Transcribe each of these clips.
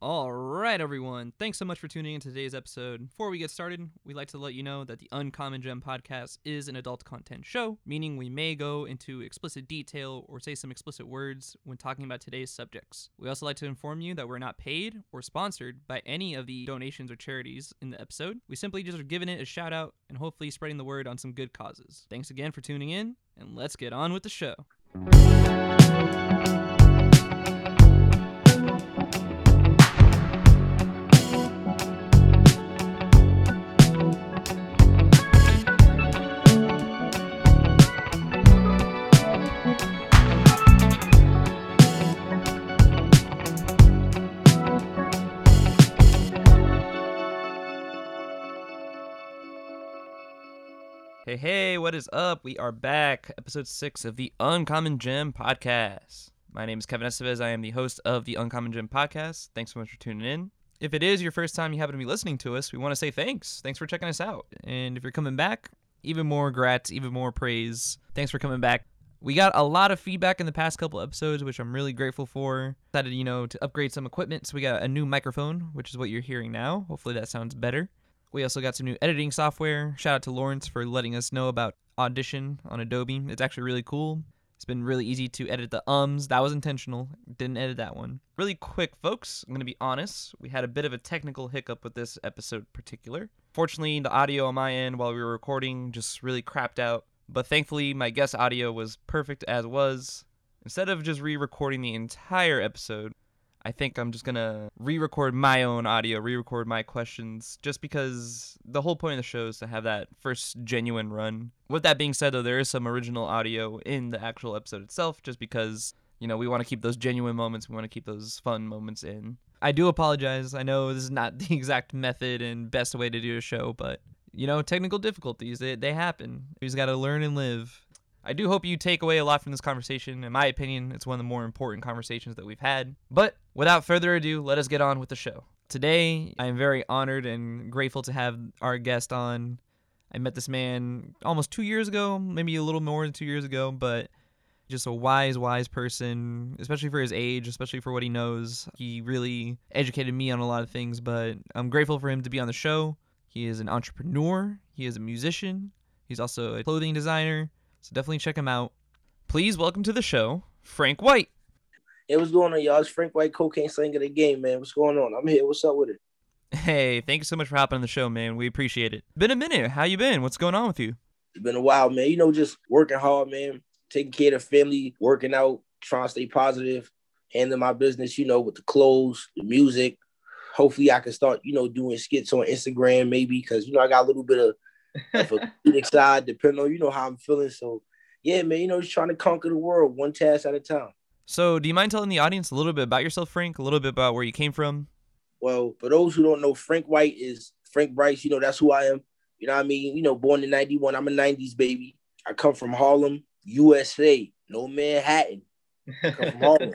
All right, everyone. Thanks so much for tuning in to today's episode. Before we get started, we'd like to let you know that the Uncommon Gem podcast is an adult content show, meaning we may go into explicit detail or say some explicit words when talking about today's subjects. We also like to inform you that we're not paid or sponsored by any of the donations or charities in the episode. We simply just are giving it a shout out and hopefully spreading the word on some good causes. Thanks again for tuning in, and let's get on with the show. Hey, hey, what is up? We are back, episode six of the Uncommon Gem podcast. My name is Kevin Estevez. I am the host of the Uncommon Gem podcast. Thanks so much for tuning in. If it is your first time you happen to be listening to us, we want to say thanks. Thanks for checking us out. And if you're coming back, even more grats, even more praise. Thanks for coming back. We got a lot of feedback in the past couple episodes, which I'm really grateful for. Decided, you know, to upgrade some equipment, so we got a new microphone, which is what you're hearing now. Hopefully that sounds better. We also got some new editing software. Shout out to Lawrence for letting us know about Audition on Adobe. It's actually really cool. It's been really easy to edit the ums. That was intentional. Didn't edit that one. Really quick, folks. I'm going to be honest. We had a bit of a technical hiccup with this episode particular. Fortunately, the audio on my end while we were recording just really crapped out. But thankfully, my guest audio was perfect as was. Instead of just re-recording the entire episode, I think I'm just gonna re-record my own audio, re-record my questions, just because the whole point of the show is to have that first genuine run. With that being said, though, there is some original audio in the actual episode itself, just because you know we want to keep those genuine moments, we want to keep those fun moments in. I do apologize. I know this is not the exact method and best way to do a show, but you know, technical difficulties they they happen. We just got to learn and live. I do hope you take away a lot from this conversation. In my opinion, it's one of the more important conversations that we've had. But without further ado, let us get on with the show. Today, I am very honored and grateful to have our guest on. I met this man almost two years ago, maybe a little more than two years ago, but just a wise, wise person, especially for his age, especially for what he knows. He really educated me on a lot of things, but I'm grateful for him to be on the show. He is an entrepreneur, he is a musician, he's also a clothing designer, so definitely check him out. Please welcome to the show, Frank White. Hey, what's going on, y'all? It's Frank White, cocaine slang of the game, man. What's going on? I'm here. What's up with it? Hey, thank you so much for hopping on the show, man. We appreciate it. Been a minute. How you been? What's going on with you? It's been a while, man. You know, just working hard, man. Taking care of the family, working out, trying to stay positive, handling my business, you know, with the clothes, the music. Hopefully I can start, you know, doing skits on Instagram maybe because, you know, I got a little bit of, comedic side depending on, you know, how I'm feeling. So, yeah, man, you know, just trying to conquer the world one task at a time. So, do you mind telling the audience a little bit about yourself, Frank? A little bit about where you came from? Well, for those who don't know, Frank White is Frank Bryce. You know, that's who I am. You know what I mean? You know, born in 91. I'm a 90s baby. I come from Harlem, USA, no Manhattan. I come from Harlem.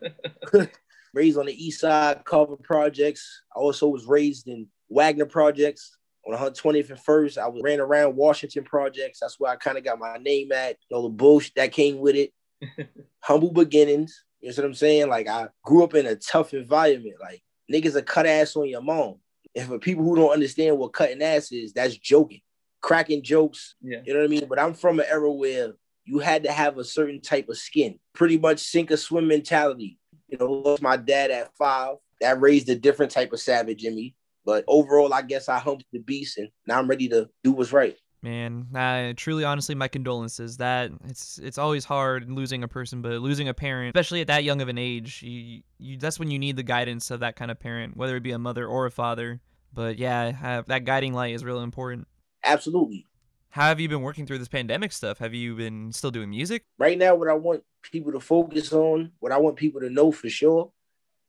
raised on the east side, Carver Projects. I also was raised in Wagner Projects on 120th and First. I ran around Washington Projects. That's where I kind of got my name at. You know, the bullshit that came with it. Humble beginnings. You know what I'm saying? Like I grew up in a tough environment. Like niggas are cut ass on your mom. And for people who don't understand what cutting ass is, that's joking, cracking jokes. Yeah. You know what I mean? But I'm from an era where you had to have a certain type of skin, pretty much sink or swim mentality. You know, lost my dad at five. That raised a different type of savage in me. But overall, I guess I humped the beast, and now I'm ready to do what's right. Man, uh, truly, honestly, my condolences. That it's it's always hard losing a person, but losing a parent, especially at that young of an age, you, you that's when you need the guidance of that kind of parent, whether it be a mother or a father. But yeah, have, that guiding light is really important. Absolutely. How have you been working through this pandemic stuff? Have you been still doing music? Right now, what I want people to focus on, what I want people to know for sure,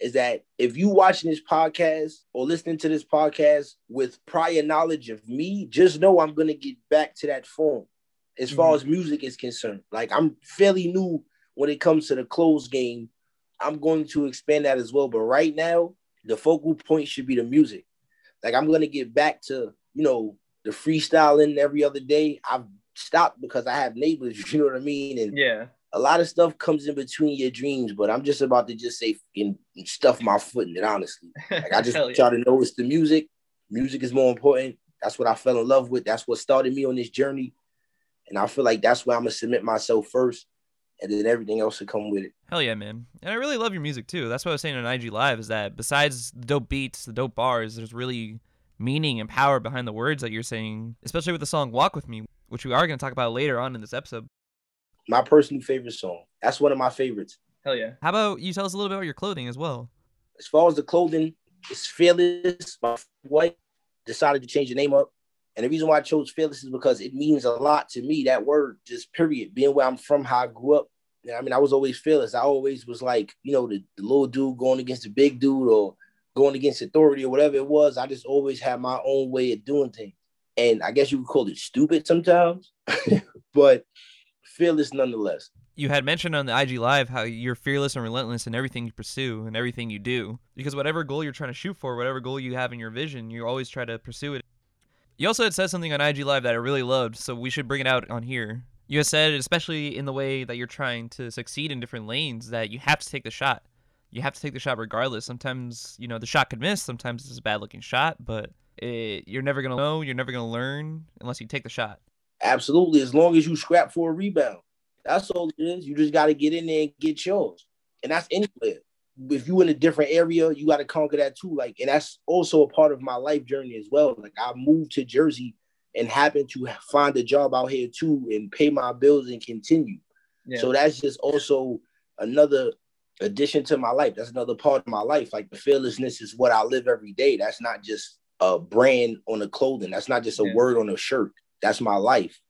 is that if you watching this podcast or listening to this podcast with prior knowledge of me, just know I'm gonna get back to that form as far Mhm. as music is concerned. Like I'm fairly new when it comes to the clothes game. I'm going to expand that as well. But right now, the focal point should be the music. Like I'm gonna get back to, you know, the freestyling every other day. I've stopped because I have neighbors, you know what I mean? And Yeah. A lot of stuff comes in between your dreams, but I'm just about to just say and stuff my foot in it, honestly. Like I just want y'all to know it's the music. Music is more important. That's what I fell in love with. That's what started me on this journey. And I feel like that's where I'm gonna submit myself first, and then everything else will come with it. Hell yeah, man. And I really love your music too. That's what I was saying on IG Live is that besides the dope beats, the dope bars, there's really meaning and power behind the words that you're saying, especially with the song Walk With Me, which we are going to talk about later on in this episode. My personal favorite song. That's one of my favorites. Hell yeah. How about you tell us a little bit about your clothing as well? As far as the clothing, it's Fearless. My white decided to change the name up. And the reason why I chose Fearless is because it means a lot to me. That word, just period, being where I'm from, how I grew up. I mean, I was always fearless. I always was like, you know, the, the little dude going against the big dude or going against authority or whatever it was. I just always had my own way of doing things. And I guess you would call it stupid sometimes, but fearless nonetheless. You had mentioned on the IG Live how you're fearless and relentless in everything you pursue and everything you do. Because whatever goal you're trying to shoot for, whatever goal you have in your vision, you always try to pursue it. You also had said something on IG Live that I really loved, so we should bring it out on here. You had said, especially in the way that you're trying to succeed in different lanes, that you have to take the shot you have to take the shot regardless. Sometimes, you know, the shot could miss. Sometimes it's a bad looking shot, but it, you're never going to know. You're never going to learn unless you take the shot. Absolutely. As long as you scrap for a rebound. That's all it is. You just got to get in there and get yours. And that's anywhere. If you in a different area, you got to conquer that too. Like, and that's also a part of my life journey as well. Like, I moved to Jersey and happened to find a job out here too and pay my bills and continue. Yeah. So that's just also another addition to my life. That's another part of my life. Like the fearlessness is what I live every day. That's not just a brand on the clothing. That's not just a yeah. word on a shirt. That's my life.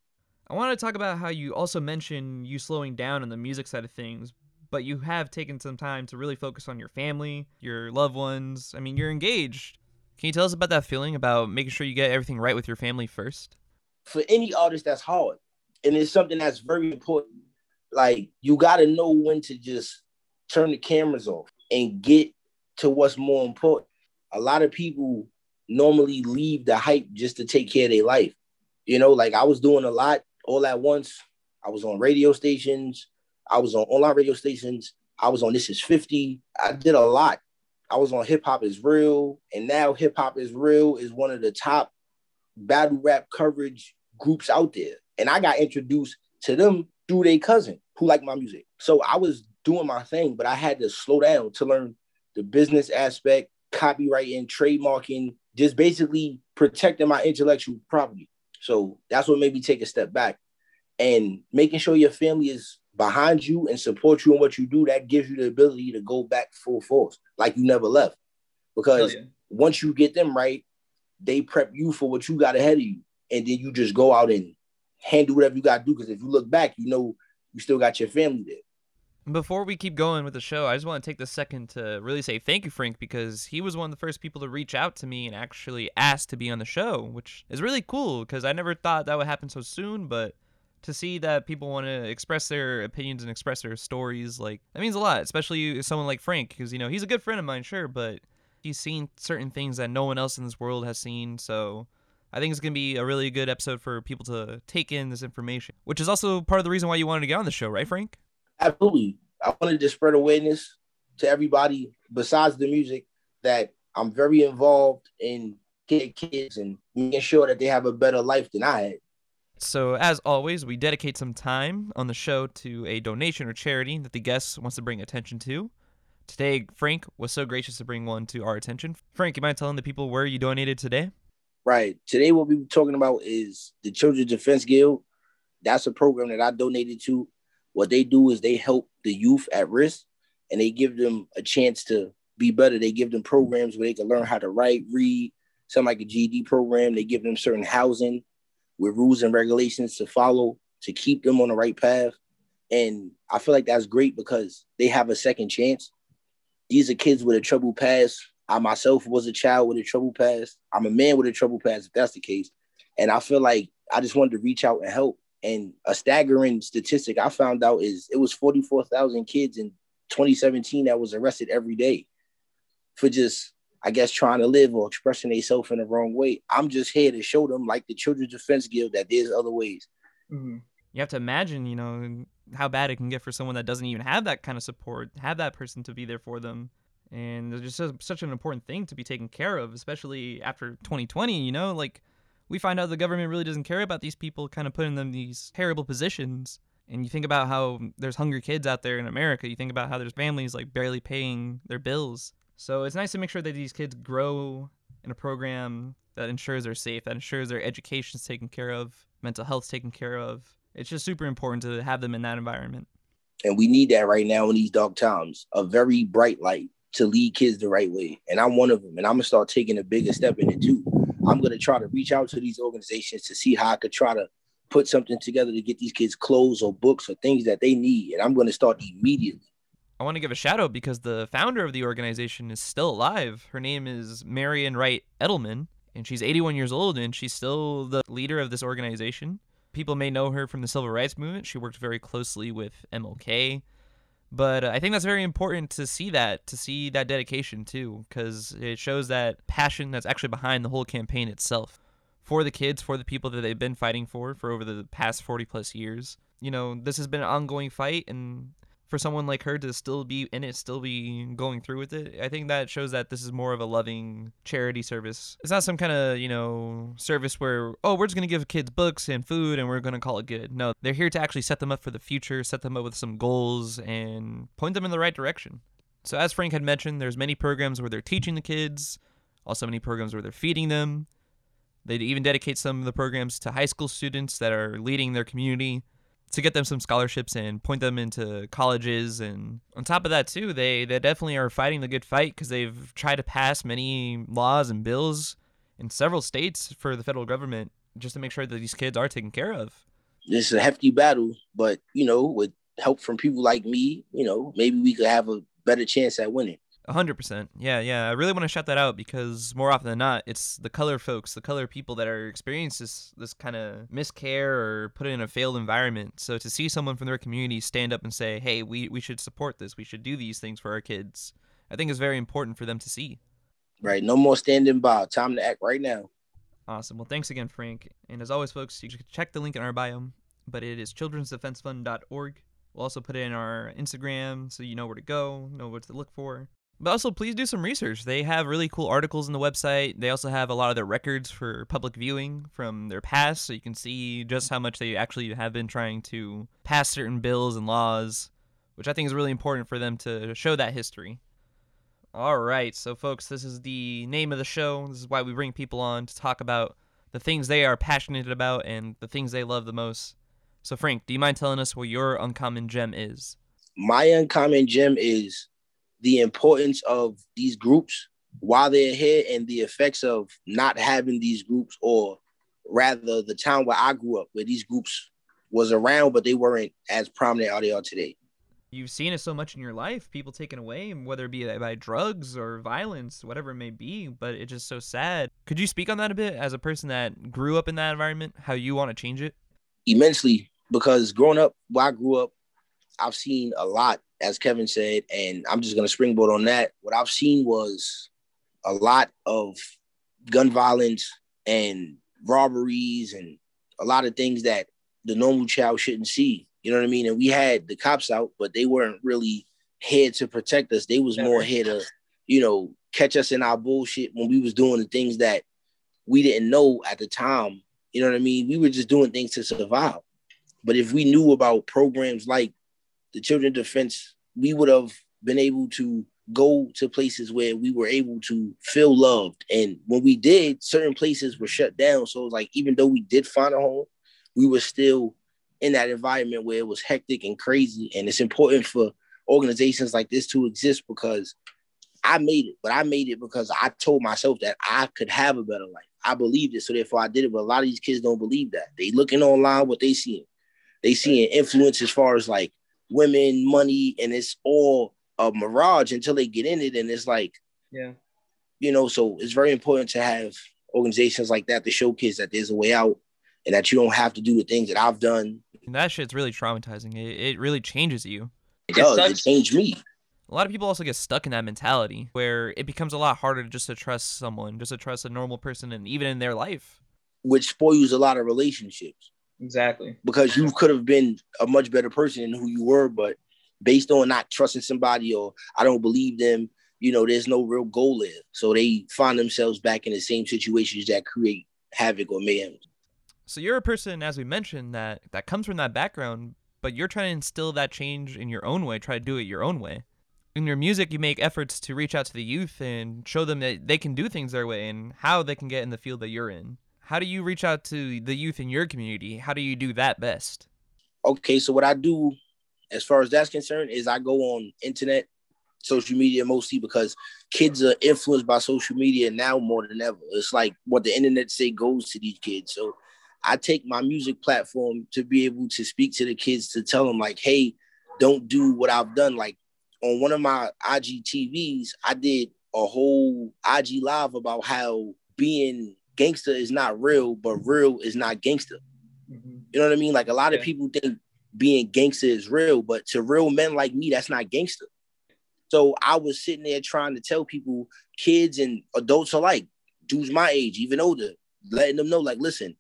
I want to talk about how you also mentioned you slowing down on the music side of things, but you have taken some time to really focus on your family, your loved ones. I mean, you're engaged. Can you tell us about that feeling about making sure you get everything right with your family first? For any artist, that's hard. And it's something that's very important. Like, you got to know when to just turn the cameras off and get to what's more important. A lot of people normally leave the hype just to take care of their life. You know, like I was doing a lot all at once. I was on radio stations, I was on online radio stations, I was on This Is 50. I did a lot. I was on Hip Hop is Real, and now Hip Hop is Real is one of the top battle rap coverage groups out there. And I got introduced to them through their cousin who liked my music. So I was doing my thing, but I had to slow down to learn the business aspect, copywriting, trademarking, just basically protecting my intellectual property. So that's what made me take a step back and making sure your family is behind you and support you in what you do. That gives you the ability to go back full force, like you never left. Because yeah. once you get them right, they prep you for what you got ahead of you. And then you just go out and handle whatever you got to do. Because if you look back, you know you still got your family there. Before we keep going with the show, I just want to take the second to really say thank you, Frank, because he was one of the first people to reach out to me and actually ask to be on the show, which is really cool because I never thought that would happen so soon. But to see that people want to express their opinions and express their stories, like that means a lot, especially someone like Frank, because you know he's a good friend of mine, sure, but he's seen certain things that no one else in this world has seen. So I think it's gonna be a really good episode for people to take in this information, which is also part of the reason why you wanted to get on the show, right, Frank? Absolutely. I wanted to spread awareness to everybody besides the music that I'm very involved in getting kids and making sure that they have a better life than I had. So, as always, we dedicate some time on the show to a donation or charity that the guest wants to bring attention to. Today, Frank was so gracious to bring one to our attention. Frank, you mind telling the people where you donated today? Right. Today, what we're talking about is the Children's Defense Guild. That's a program that I donated to what they do is they help the youth at risk and they give them a chance to be better. They give them programs where they can learn how to write, read, something like a GED program. They give them certain housing with rules and regulations to follow to keep them on the right path. And I feel like that's great because they have a second chance. These are kids with a troubled past. I myself was a child with a troubled past. I'm a man with a troubled past, if that's the case. And I feel like I just wanted to reach out and help. And a staggering statistic I found out is it was 44,000 kids in 2017 that was arrested every day for just, I guess, trying to live or expressing themselves in the wrong way. I'm just here to show them, like the Children's Defense Guild, that there's other ways. Mm-hmm. you have to imagine, you know, how bad it can get for someone that doesn't even have that kind of support, have that person to be there for them. And it's just such an important thing to be taken care of, especially after 2020, you know, like we find out the government really doesn't care about these people, kind of putting them in these terrible positions. And you think about how there's hungry kids out there in America. You think about how there's families like barely paying their bills. So it's nice to make sure that these kids grow in a program that ensures they're safe, that ensures their education's taken care of, mental health's taken care of. It's just super important to have them in that environment. And we need that right now in these dark times. A very bright light to lead kids the right way. And I'm one of them. And I'm gonna start taking a bigger step in it too. I'm gonna try to reach out to these organizations to see how I could try to put something together to get these kids clothes or books or things that they need. And I'm gonna start immediately. I want to give a shout out because the founder of the organization is still alive. Her name is Marian Wright Edelman, and she's 81 years old, and she's still the leader of this organization. People may know her from the civil rights movement. She worked very closely with MLK. But uh, I think that's very important to see that, to see that dedication too, because it shows that passion that's actually behind the whole campaign itself for the kids, for the people that they've been fighting for for over the past 40 plus years. You know, this has been an ongoing fight, and for someone like her to still be in it, still be going through with it, I think that shows that this is more of a loving charity service. It's not some kind of, you know, service where, oh, we're just going to give kids books and food and we're going to call it good. No, they're here to actually set them up for the future, set them up with some goals and point them in the right direction. So as Frank had mentioned, there's many programs where they're teaching the kids, also many programs where they're feeding them. They even dedicate some of the programs to high school students that are leading their community to get them some scholarships and point them into colleges and on top of that too they they definitely are fighting the good fight because they've tried to pass many laws and bills in several states for the federal government just to make sure that these kids are taken care of This is a hefty battle, but you know, with help from people like me, you know, maybe we could have a better chance at winning. A hundred percent. Yeah, yeah. I really want to shout that out because more often than not, it's the color folks, the color people that are experiencing this this kind of miscare or put in a failed environment. So to see someone from their community stand up and say, "Hey, we we should support this. We should do these things for our kids," I think is very important for them to see. Right. No more standing by. Time to act right now. Awesome. Well, thanks again, Frank. And as always, folks, you can check the link in our bio, but it is childrensdefensefund.org. We'll also put it in our Instagram so you know where to go, know what to look for. But also, please do some research. They have really cool articles on the website. They also have a lot of their records for public viewing from their past, so you can see just how much they actually have been trying to pass certain bills and laws, which I think is really important for them to show that history. All right, so folks, this is the name of the show. This is why we bring people on to talk about the things they are passionate about and the things they love the most. So, Frank, do you mind telling us what your uncommon gem is? My uncommon gem is the importance of these groups while they're here and the effects of not having these groups, or rather, the town where I grew up, where these groups was around, but they weren't as prominent as they are today. You've seen it so much in your life, people taken away, whether it be by drugs or violence, whatever it may be, but it's just so sad. Could you speak on that a bit as a person that grew up in that environment, how you want to change it? Immensely, because growing up where I grew up, I've seen a lot, as Kevin said, and I'm just gonna springboard on that. What I've seen was a lot of gun violence and robberies and a lot of things that the normal child shouldn't see. You know what I mean? And we had the cops out, but they weren't really here to protect us. They was more here to, you know, catch us in our bullshit when we was doing the things that we didn't know at the time. You know what I mean? We were just doing things to survive. But if we knew about programs like the Children Defense, we would have been able to go to places where we were able to feel loved. And when we did, certain places were shut down. So it was like, even though we did find a home, we were still in that environment where it was hectic and crazy. And it's important for organizations like this to exist because I made it, but I made it because I told myself that I could have a better life. I believed it, so therefore I did it. But a lot of these kids don't believe that. They looking online what they seeing. They seeing influence as far as like women, money, and it's all a mirage until they get in it. And it's like, Yeah. you know, so it's very important to have organizations like that to show kids that there's a way out and that you don't have to do the things that I've done. And that shit's really traumatizing. It, it really changes you. It does. It changed me. A lot of people also get stuck in that mentality where it becomes a lot harder just to trust someone, just to trust a normal person, and even in their life. which spoils a lot of relationships. Exactly. Because you could have been a much better person than who you were, but based on not trusting somebody or I don't believe them, you know, there's no real goal there. So they find themselves back in the same situations that create havoc or mayhem. So you're a person, as we mentioned, that that comes from that background, but you're trying to instill that change in your own way, try to do it your own way. In your music, you make efforts to reach out to the youth and show them that they can do things their way and how they can get in the field that you're in. How do you reach out to the youth in your community? How do you do that best? Okay, so what I do as far as that's concerned is I go on internet, social media mostly because kids are influenced by social media now more than ever. It's like what the internet say goes to these kids. So I take my music platform to be able to speak to the kids to tell them like, hey, don't do what I've done. Like on one of my IGTVs, I did a whole IG live about how being gangster is not real, but real is not gangster. Mm-hmm. You know what I mean? Like a lot yeah. of people think being gangster is real, but to real men like me, that's not gangster. So I was sitting there trying to tell people, kids and adults alike, dudes my age, even older, letting them know, like, listen,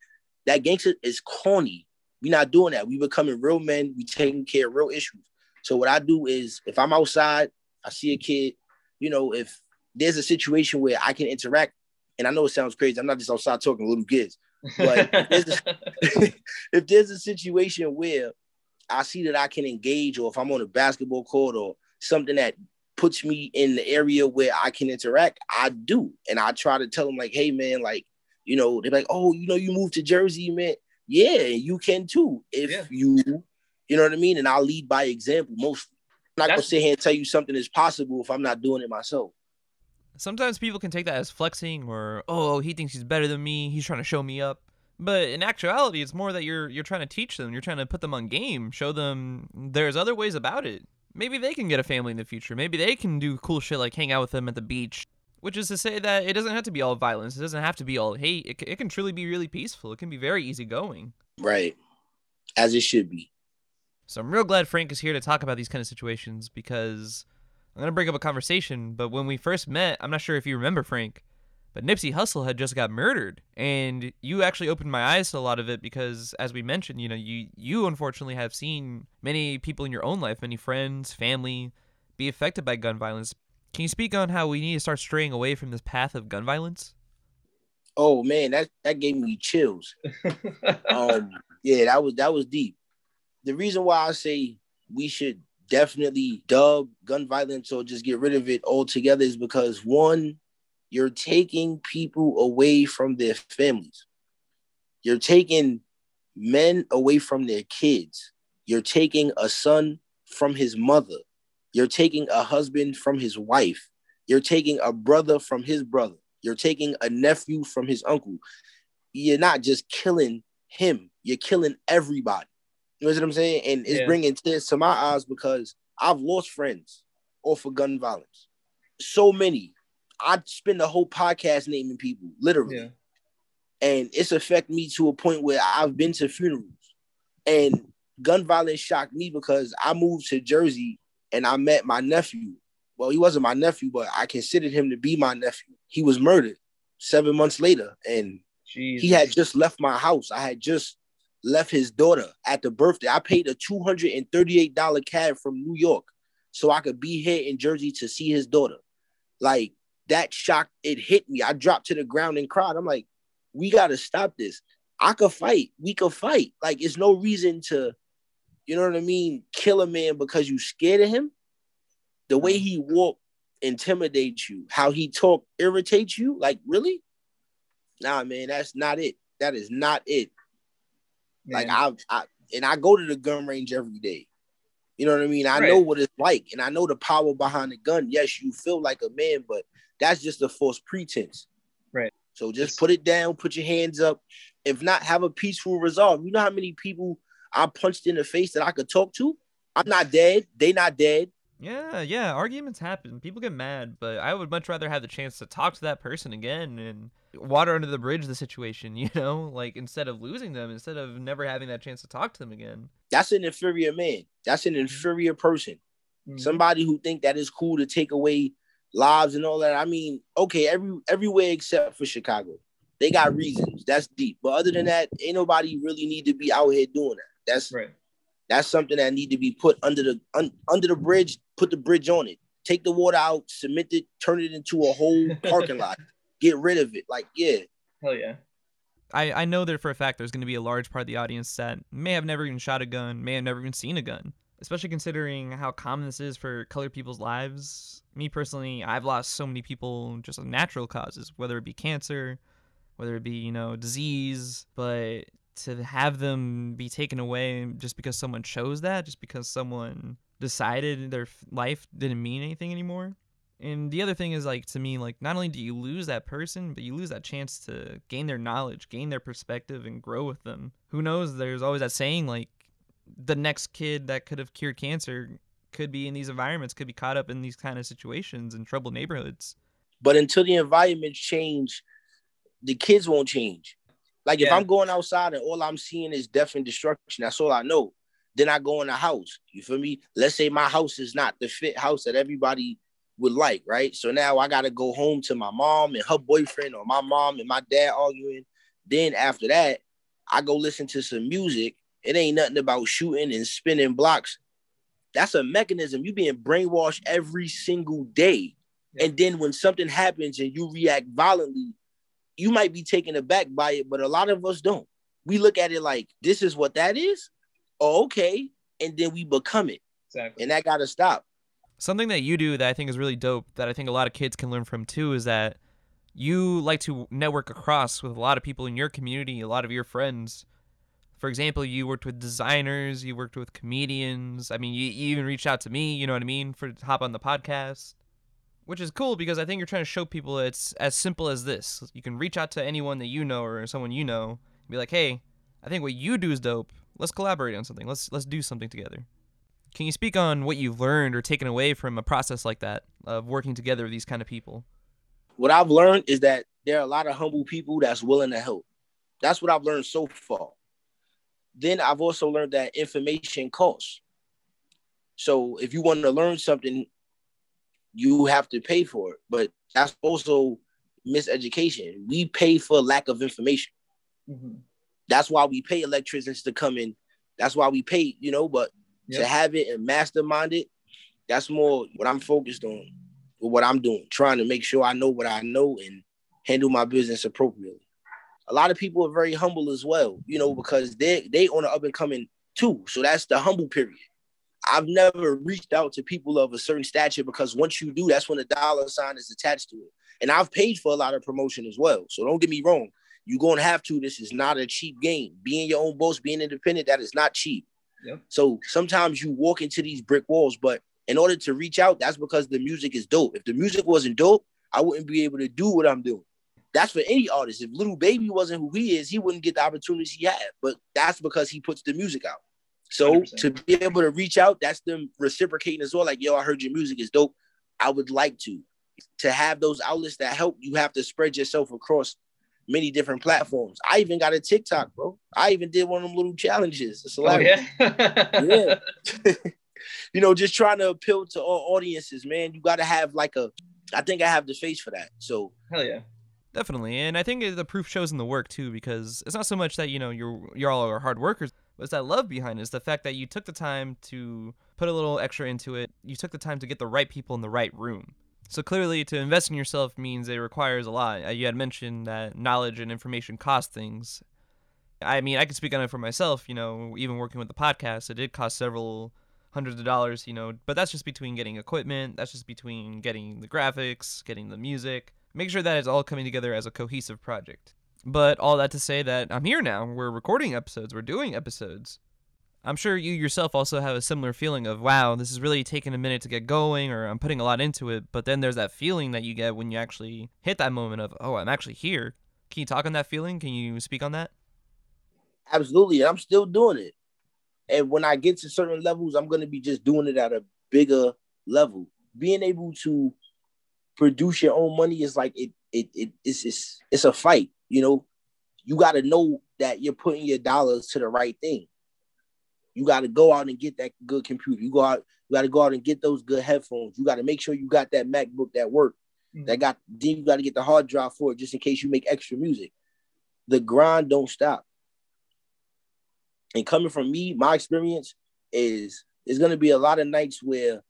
that gangster is corny. We're not doing that. We becoming real men. We taking care of real issues. So what I do is if I'm outside, I see a kid, you know, if there's a situation where I can interact, and I know it sounds crazy, I'm not just outside talking to little kids, but if, there's a, if there's a situation where I see that I can engage, or if I'm on a basketball court or something that puts me in the area where I can interact, I do. And I try to tell them, like, hey man, like, you know, they're like, oh, you know, you moved to Jersey, man. Yeah, you can too. If yeah. you, you know what I mean? And I'll lead by example mostly. I'm not That's- gonna sit here and tell you something is possible if I'm not doing it myself. Sometimes people can take that as flexing or, oh, he thinks he's better than me. He's trying to show me up. But in actuality, it's more that you're you're trying to teach them. You're trying to put them on game, show them there's other ways about it. Maybe they can get a family in the future. Maybe they can do cool shit like hang out with them at the beach. Which is to say that it doesn't have to be all violence. It doesn't have to be all hate. It, it can truly be really peaceful. It can be very easygoing. Right. As it should be. So I'm real glad Frank is here to talk about these kind of situations because I'm going to bring up a conversation. But when we first met, I'm not sure if you remember Frank, but Nipsey Hussle had just got murdered, and you actually opened my eyes to a lot of it because, as we mentioned, you know, you you unfortunately have seen many people in your own life, many friends, family, be affected by gun violence. Can you speak on how we need to start straying away from this path of gun violence? Oh man, that that gave me chills. um, yeah, that was that was deep. The reason why I say we should definitely dub gun violence or just get rid of it altogether is because one, you're taking people away from their families. You're taking men away from their kids. You're taking a son from his mother. You're taking a husband from his wife. You're taking a brother from his brother. You're taking a nephew from his uncle. You're not just killing him, you're killing everybody. You know what I'm saying? And it's yeah. bringing tears to my eyes because I've lost friends off of gun violence. So many I'd spend the whole podcast naming people, literally. Yeah. And it's affected me to a point where I've been to funerals. And gun violence shocked me because I moved to Jersey and I met my nephew. Well, he wasn't my nephew, but I considered him to be my nephew. He was murdered seven months later, and Jesus. he had just left my house. I had just left his daughter at the birthday. I paid a $238 cab from New York so I could be here in Jersey to see his daughter. Like, that shock, it hit me. I dropped to the ground and cried. I'm like, we got to stop this. I could fight. We could fight. Like, it's no reason to, you know what I mean, kill a man because you scared of him. The way he walk intimidates you. How he talk irritates you. Like, really? Nah, man, that's not it. That is not it. Like I, I and I go to the gun range every day. You know what I mean? I right. know what it's like, and I know the power behind the gun. Yes, you feel like a man, but that's just a false pretense. Right. So just put it down, put your hands up. If not, have a peaceful resolve. You know how many people I punched in the face that I could talk to? I'm not dead. They not dead. Yeah, yeah. Arguments happen. People get mad, but I would much rather have the chance to talk to that person again and water under the bridge the situation, you know? Like instead of losing them, instead of never having that chance to talk to them again. That's an inferior man. That's an mm-hmm. inferior person. Mm-hmm. Somebody who think that is cool to take away lives and all that. I mean, okay, every everywhere except for Chicago. they got mm-hmm. reasons. That's deep. But other than mm-hmm. that, ain't nobody really need to be out here doing that. That's Right. that's something that need to be put under the un, under the bridge. Put the bridge on it. Take the water out, cement it, turn it into a whole parking lot. Get rid of it. Like yeah, Hell yeah. I, I know that for a fact there's going to be a large part of the audience that may have never even shot a gun, may have never even seen a gun. Especially considering how common this is for colored people's lives. Me personally, I've lost so many people just of natural causes, whether it be cancer, whether it be, you know, disease, but to have them be taken away just because someone chose that, just because someone decided their life didn't mean anything anymore. And the other thing is like to me, like not only do you lose that person, but you lose that chance to gain their knowledge, gain their perspective, and grow with them. Who knows? There's always that saying like the next kid that could have cured cancer could be in these environments, could be caught up in these kind of situations in troubled neighborhoods. but until the environments change, the kids won't change. Like if Yeah. I'm going outside and all I'm seeing is death and destruction, that's all I know. Then I go in the house. You feel me? Let's say my house is not the fit house that everybody would like, right? So now I gotta go home to my mom and her boyfriend, or my mom and my dad arguing. Then after that, I go listen to some music. It ain't nothing about shooting and spinning blocks. That's a mechanism. You being brainwashed every single day. Yeah. And then when something happens and you react violently, you might be taken aback by it, but a lot of us don't. We look at it like this is what that is. Oh, okay. And then we become it. Exactly. And that gotta stop. Something that you do that I think is really dope, that I think a lot of kids can learn from too, is that you like to network across with a lot of people in your community, a lot of your friends. For example, you worked with designers, you worked with comedians. I mean, you, even reached out to me, you know what I mean, for to hop on the podcast, which is cool because I think you're trying to show people it's as simple as this. You can reach out to anyone that you know or someone you know, be like, "Hey, I think what you do is dope. Let's collaborate on something. Let's let's do something together." Can you speak on what you've learned or taken away from a process like that of working together with these kind of people? What I've learned is that there are a lot of humble people that's willing to help. That's what I've learned so far. Then I've also learned that information costs. So if you want to learn something, you have to pay for it. But that's also miseducation. We pay for lack of information. Mhm. That's why we pay electricians to come in. That's why we pay, you know, but to have it and mastermind it, that's more what I'm focused on, with what I'm doing, trying to make sure I know what I know and handle my business appropriately. A lot of people are very humble as well, you know, because they they on the up and coming too. So that's the humble period. I've never reached out to people of a certain stature because once you do, that's when the dollar sign is attached to it. And I've paid for a lot of promotion as well. So don't get me wrong. You're gonna have to. This is not a cheap game. Being your own boss, being independent, that is not cheap. Yep. So sometimes you walk into these brick walls, but in order to reach out, that's because the music is dope. If the music wasn't dope, I wouldn't be able to do what I'm doing. That's for any artist. If Lil Baby wasn't who he is, he wouldn't get the opportunities he had. But that's because he puts the music out. So 100%. to be able to reach out, that's them reciprocating as well. Like, yo, I heard your music is dope. I would like to. To have those outlets that help, you have to spread yourself across many different platforms. I even got a TikTok, bro. I even did one of them little challenges. It's Oh hilarious yeah. Yeah. you know, just trying to appeal to all audiences, man. You got to have like a. I think I have the face for that. So Hell yeah. Definitely, and I think the proof shows in the work too, because it's not so much that you know you're you're all are hard workers, but it's that love behind it. It's the fact that you took the time to put a little extra into it. You took the time to get the right people in the right room. So clearly, to invest in yourself means it requires a lot. Uh, You had mentioned that knowledge and information cost things. I mean, I can speak on it for myself. You know, even working with the podcast, it did cost several hundreds of dollars. You know, but that's just between getting equipment. That's just between getting the graphics, getting the music. Make sure that it's all coming together as a cohesive project. But all that to say that I'm here now. We're recording episodes. We're doing episodes. I'm sure you yourself also have a similar feeling of, wow, this is really taking a minute to get going, or I'm putting a lot into it. But then there's that feeling that you get when you actually hit that moment of, oh, I'm actually here. Can you talk on that feeling? Can you speak on that? absolutely, I'm still doing it. And when I get to certain levels, I'm gonna be just doing it at a bigger level. Being able to produce your own money is like it. It it it's it's, it's a fight. You know, you got to know that you're putting your dollars to the right thing. You got to go out and get that good computer. You go out. You got to go out and get those good headphones. You got to make sure you got that MacBook that work. Mhm. That got then you got to get the hard drive for it just in case you make extra music. the grind don't stop. And coming from me, my experience is there's gonna be a lot of nights where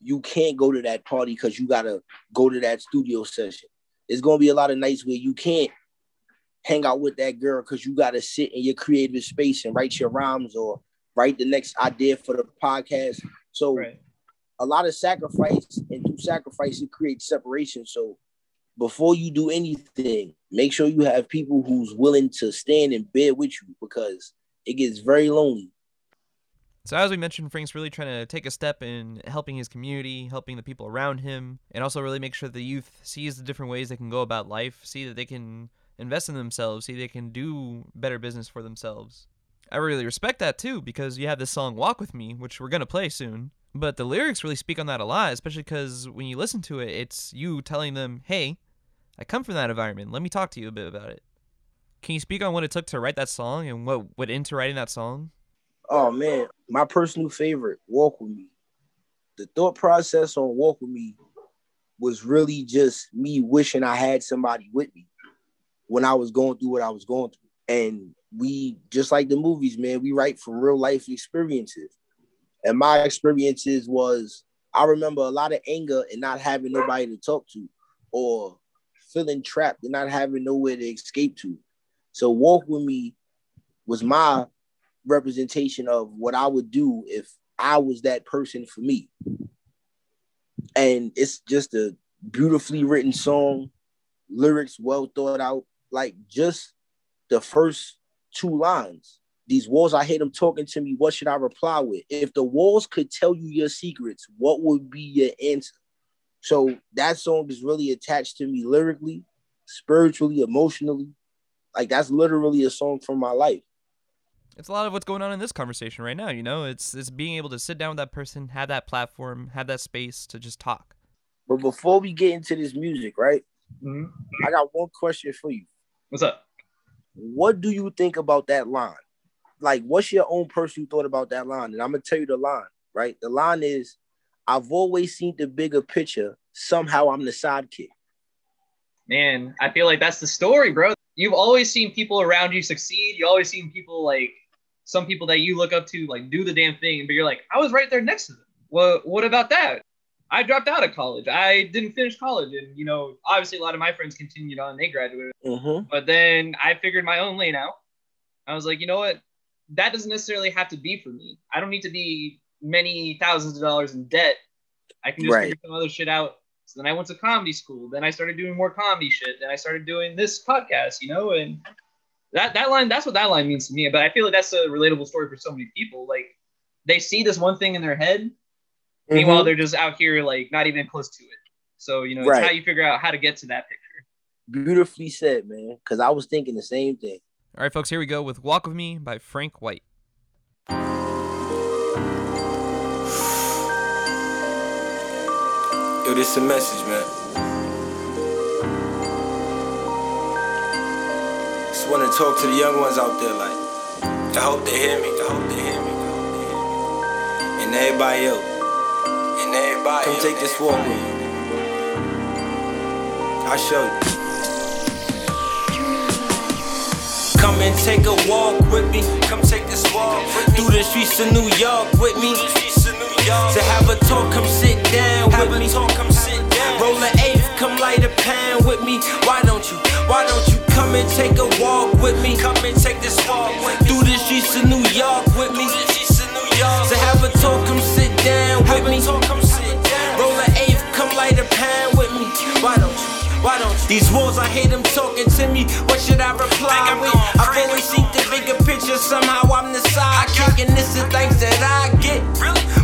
you can't go to that party because you gotta go to that studio session. There's gonna be a lot of nights where you can't hang out with that girl because you gotta sit in your creative space and write your rhymes or write the next idea for the podcast. So Right. a lot of sacrifice, and through sacrifice, it creates separation. So before you do anything, make sure you have people who's willing to stand in bed with you because it gets very lonely. So as we mentioned, Frank's really trying to take a step in helping his community, helping the people around him, and also really make sure the youth sees the different ways they can go about life, see that they can invest in themselves, see they can do better business for themselves. I really respect that too because you have this song "Walk with Me," which we're gonna play soon. But the lyrics really speak on that a lot, especially because when you listen to it, it's you telling them, "Hey, I come from that environment. Let me talk to you a bit about it." Can you speak on what it took to write that song and what went into writing that song? Oh man, my personal favorite, Walk With Me. The thought process on Walk With Me was really just me wishing I had somebody with me when I was going through what I was going through. And we, just like the movies, man, we write from real life experiences. And my experiences was I remember a lot of anger and not having nobody to talk to or feeling trapped and not having nowhere to escape to. So Walk With Me was my representation of what I would do if I was that person for me. And it's just a beautifully written song, lyrics well thought out. Like just the first two lines. These walls, I hate them talking to me. What should I reply with? If the walls could tell you your secrets, what would be your answer? So that song is really attached to me lyrically, spiritually, emotionally. Like that's literally a song from my life. it's a lot of what's going on in this conversation right now you know it's it's being able to sit down with that person have that platform have that space to just talk But before we get into this music, right? Mhm. I got one question for you. What's up? What do you think about that line? Like, what's your own personal thought about that line? And I'm gonna tell you the line, right? The line is, I've always seen the bigger picture. Somehow I'm the sidekick. Man, I feel like that's the story, bro. You've always seen people around you succeed. You always seen people like some people that you look up to like do the damn thing, but you're like, I was right there next to them. Well, what about that? I dropped out of college. I didn't finish college, and you know, obviously, a lot of my friends continued on. They graduated, Mm-hmm. but then I figured my own lane out. I was like, you know what? That doesn't necessarily have to be for me. I don't need to be many thousands of dollars in debt. I can just Right. figure some other shit out. So then I went to comedy school. Then I started doing more comedy shit. Then I started doing this podcast, you know, and that that line, that's what that line means to me. But I feel like that's a relatable story for so many people. Like they see this one thing in their head, meanwhile Mhm. they're just out here like not even close to it. So you know, it's Right. how you figure out how to get to that picture. Beautifully said, man. Because I was thinking the same thing. all right folks here we go with walk with me by frank white Yo, this a message, man. Just wanna talk to the young ones out there, like. I hope they hear me. I hope they hear me. I hope they hear me. And everybody else. And everybody. Come take this walk with me. I'll show you. Come and take a walk with me. Come take this walk through the streets of New York with me. To have a talk, come sit down with me. come sit down. Roll an eighth, come light a pan with me. Why don't you? Why don't you come and take a walk with me? Come and take this walk through the streets of New York with me. To have a talk, come sit down with me. Why don't you? Why don't you? These walls, I hate them talking to me. What should I reply I with? I've always seen the bigger picture. Somehow I'm the sidekick, and this is things that I get.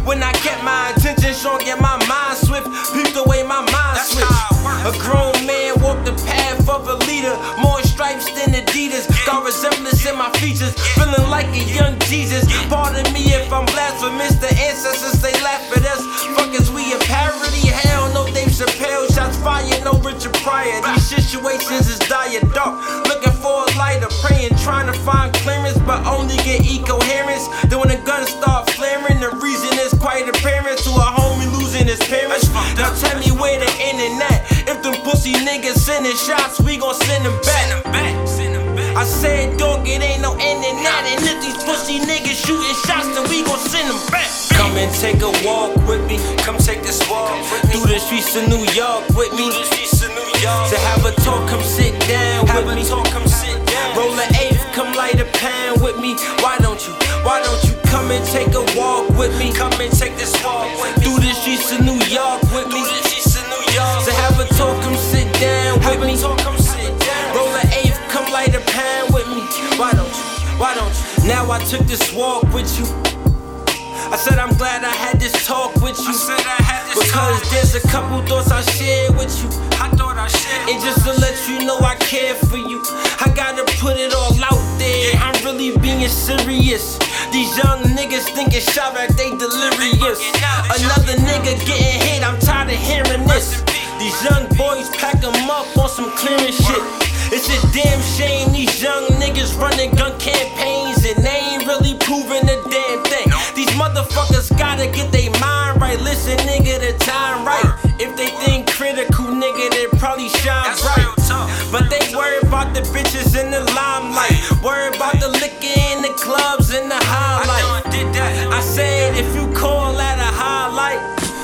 When I kept my attention strong and my mind swift, peeped the way my mind switched. A grown man walked the path of a leader. More stripes than Adidas. Got resemblance in my features. Feeling like a young Jesus. Pardon me if I'm blasphemous. The ancestors they laugh at us. Fuck is we a parody? Fired, no Richard Pryor. These situations is dire dark. Looking for a lighter, praying, trying to find clearance, but only get incoherence. Then when the guns start flaring, the reason is quite apparent to a homie losing his parents. Now tell me where the internet. If them pussy niggas sending shots, we gon' send them back. I I said, dog, it ain't no end in that. And if these pussy niggas shooting shots, then we gon' send them back. Come and take a walk with streets of New York with me. To have a talk, come sit down with me. Roll an eighth, come light a pan with me. Why don't you? Why don't you come and take a walk with me? Come and take this walk with me. through the streets of New York with me. To have a talk, come sit down with me. Roll an eighth, come light a pan with me. Why don't you? Why don't you? Now I took this walk with you. I said I'm glad I had this talk with you. Because there's a couple thoughts I shared with you. I thought I shared. And just to let you know I care for you. I gotta put it all out there. I'm really being serious. These young niggas thinking shot like they delirious. Another nigga getting hit, I'm tired of hearing this. These young boys pack 'em up on some clearing shit. It's a damn shame these young niggas running gun campaigns and they ain't really proving a damn thing. These motherfuckers gotta get their mind right. Listen, nigga, the time right. If they think critical, nigga, they probably shine bright. But they worry about the bitches in the limelight. Worry about the liquor in the clubs and the highlight. I said, if you call that a highlight,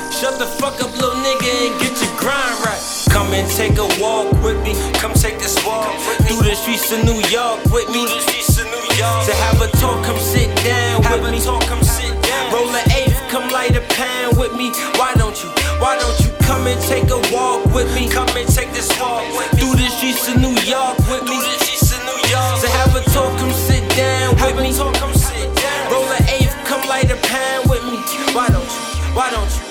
shut the fuck up, little nigga, and get your grind right. Come and take a walk with me. Come take this walk through the streets of New York with me. To have a talk, come sit down with me. Roll an eighth, come light a pan with me. Why don't you? Why don't you come and take a walk with me? Come and take this walk with me. through the streets of New York with me. Through the streets of New York. To have a talk, come sit down with me. Roll an eighth, come light a pan with me. Why don't you? Why don't you?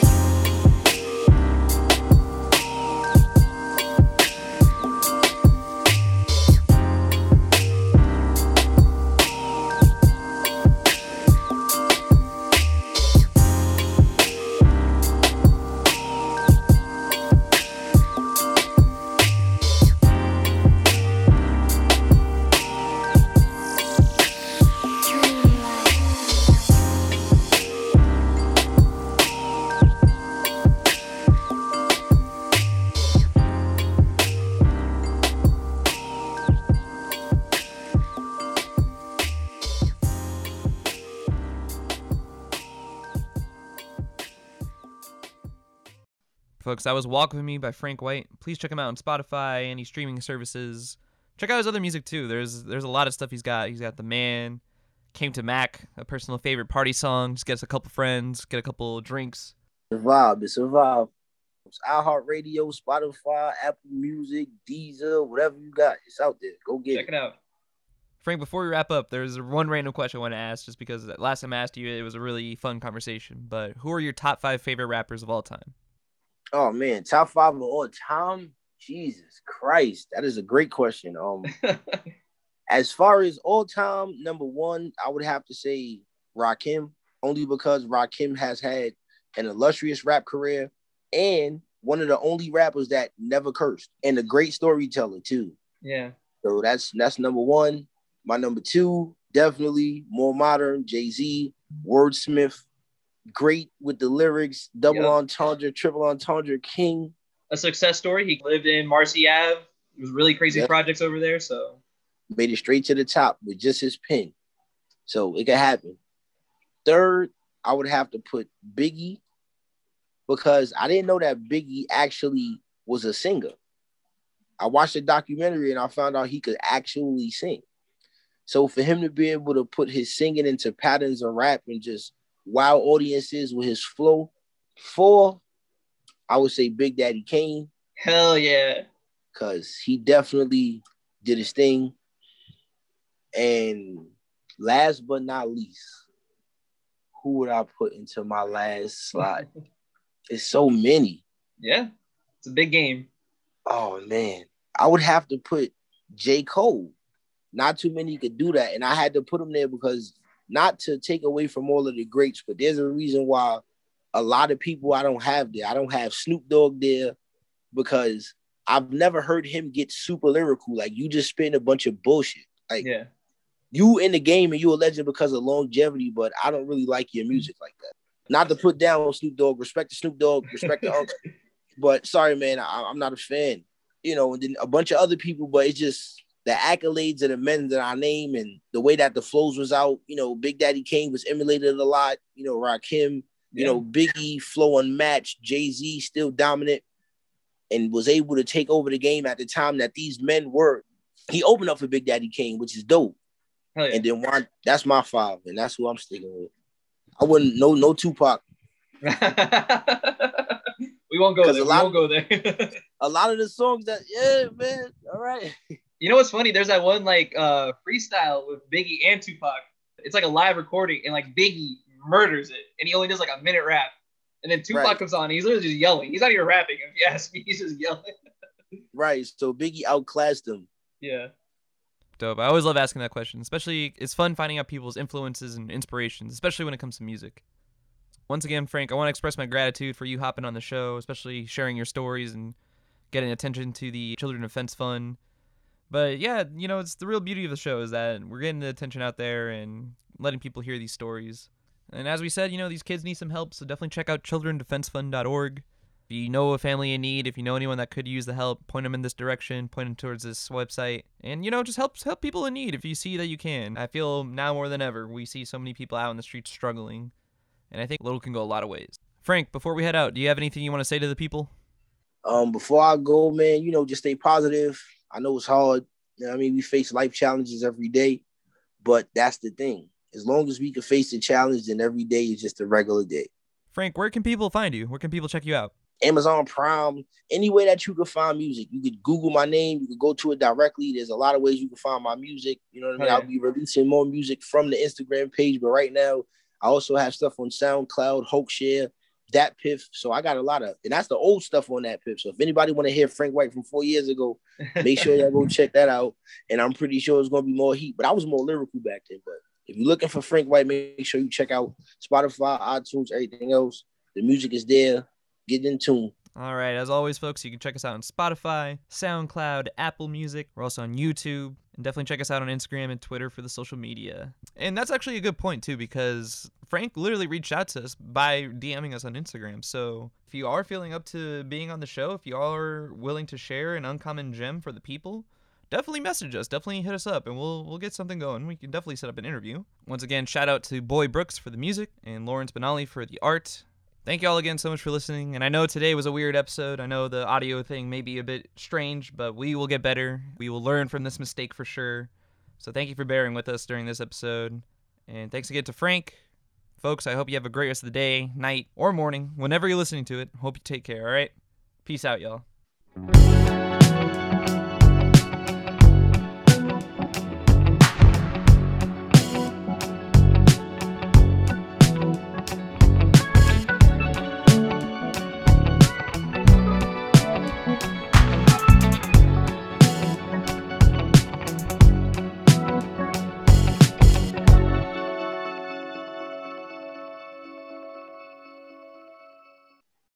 Folks, that was Walk With Me by Frank White. Please check him out on Spotify, any streaming services. Check out his other music too. There's there's a lot of stuff he's got. He's got The Man, Came to Mac, a personal favorite party song. Just gets a couple friends, get a couple drinks. Survive. It's survive. It's iHeartRadio, Spotify, Apple Music, Deezer, whatever you got. It's out there. Go get Check it. it out. Frank, before we wrap up, there's one random question I want to ask just because last time I asked you, it was a really fun conversation. But who are your top five favorite rappers of all time? Oh man, top five of all time. Jesus Christ, that is a great question. Um, as far as all time, number one, I would have to say Rakim, only because Rakim has had an illustrious rap career and one of the only rappers that never cursed and a great storyteller too. yeah. So that's that's number one. My number two, definitely more modern, Jay Z, wordsmith, great with the lyrics, double Yep. entendre, triple entendre, king. A success story. He lived in Marcy Ave. It was really crazy Yeah. projects over there. So made it straight to the top with just his pen. So it could happen. Third, I would have to put Biggie because I didn't know that Biggie actually was a singer. I watched a documentary and I found out he could actually sing. So for him to be able to put his singing into patterns of rap and just wow audiences with his flow. Four, I would say Big Daddy Kane hell yeah. because he definitely did his thing. And last but not least, who would I put into my last slot? it's so many. Yeah. It's a big game. Oh man, I would have to put J. Cole. Not too many could do that, and I had to put him there because not to take away from all of the greats, but there's a reason why a lot of people I don't have there. I don't have Snoop Dogg there because I've never heard him get super lyrical. Like you just spitting a bunch of bullshit. Like Yeah. you in the game and you a legend because of longevity, but I don't really like your music like that. Not to put down on Snoop Dogg, respect to Snoop Dogg, respect to Uncle, but sorry, man, I, I'm not a fan. You know, and then a bunch of other people, but it's just the accolades and the men that I name and the way that the flows was out, you know, Big Daddy Kane was emulated a lot, you know, Rakim, you Yeah. know, Biggie, flow unmatched, Jay-Z still dominant and was able to take over the game at the time that these men were. He opened up for Big Daddy Kane, which is dope. Yeah. And then one, that's my five, and that's who I'm sticking with. I wouldn't no no Tupac. we won't go there. a We won't go there. A lot of the songs that yeah, man. All right. You know what's funny? There's that one like uh freestyle with Biggie and Tupac. It's like a live recording, and like Biggie murders it, and he only does like a minute rap. And then Tupac Right. comes on, he's literally just yelling. He's not even rapping. If you ask me, he's just yelling. Right. So Biggie outclassed him. Yeah. Dope. I always love asking that question. Especially, it's fun finding out people's influences and inspirations, especially when it comes to music. Once again, Frank, I want to express my gratitude for you hopping on the show, especially sharing your stories and getting attention to the Children Defense Fund. But yeah, you know, it's the real beauty of the show is that we're getting the attention out there and letting people hear these stories. And as we said, you know, these kids need some help, so definitely check out childrendefensefund.org. If you know a family in need, if you know anyone that could use the help, point them in this direction, point them towards this website, and you know, just help help people in need if you see that you can. I feel now more than ever we see so many people out in the streets struggling, and I think little can go a lot of ways. Frank, before we head out, do you have anything you want to say to the people? Um, before I go, man, you know, just stay positive. I know it's hard. You know what I mean, we face life challenges every day, but that's the thing. As long as we can face the challenge, then every day is just a regular day. Frank, where can people find you? Where can people check you out? Amazon Prime, any way that you can find music. You could Google my name, you could go to it directly. There's a lot of ways you can find my music. You know what I mean? Oh, yeah. I'll be releasing more music from the Instagram page, but right now I also have stuff on SoundCloud, Hoaxshare, DatPiff. So I got a lot of, and that's the old stuff on DatPiff. So if anybody want to hear Frank White from four years ago, make sure y'all go check that out. And I'm pretty sure it's gonna be more heat. But I was more lyrical back then. But if you're looking for Frank White, make sure you check out Spotify, iTunes, everything else. The music is there. Get in tune. All right, as always, folks, you can check us out on Spotify, SoundCloud, Apple Music. We're also on YouTube. And definitely check us out on Instagram and Twitter for the social media. And that's actually a good point, too, because Frank literally reached out to us by DMing us on Instagram. So if you are feeling up to being on the show, if you are willing to share an uncommon gem for the people, definitely message us. Definitely hit us up and we'll we'll get something going. We can definitely set up an interview. Once again, shout out to Boy Brooks for the music and Lawrence Benally for the art. Thank you all again so much for listening. And I know today was a weird episode. I know the audio thing may be a bit strange, but we will get better. We will learn from this mistake for sure. So thank you for bearing with us during this episode. And thanks again to Frank. Folks, I hope you have a great rest of the day, night, or morning, whenever you're listening to it. Hope you take care, all right? Peace out, y'all.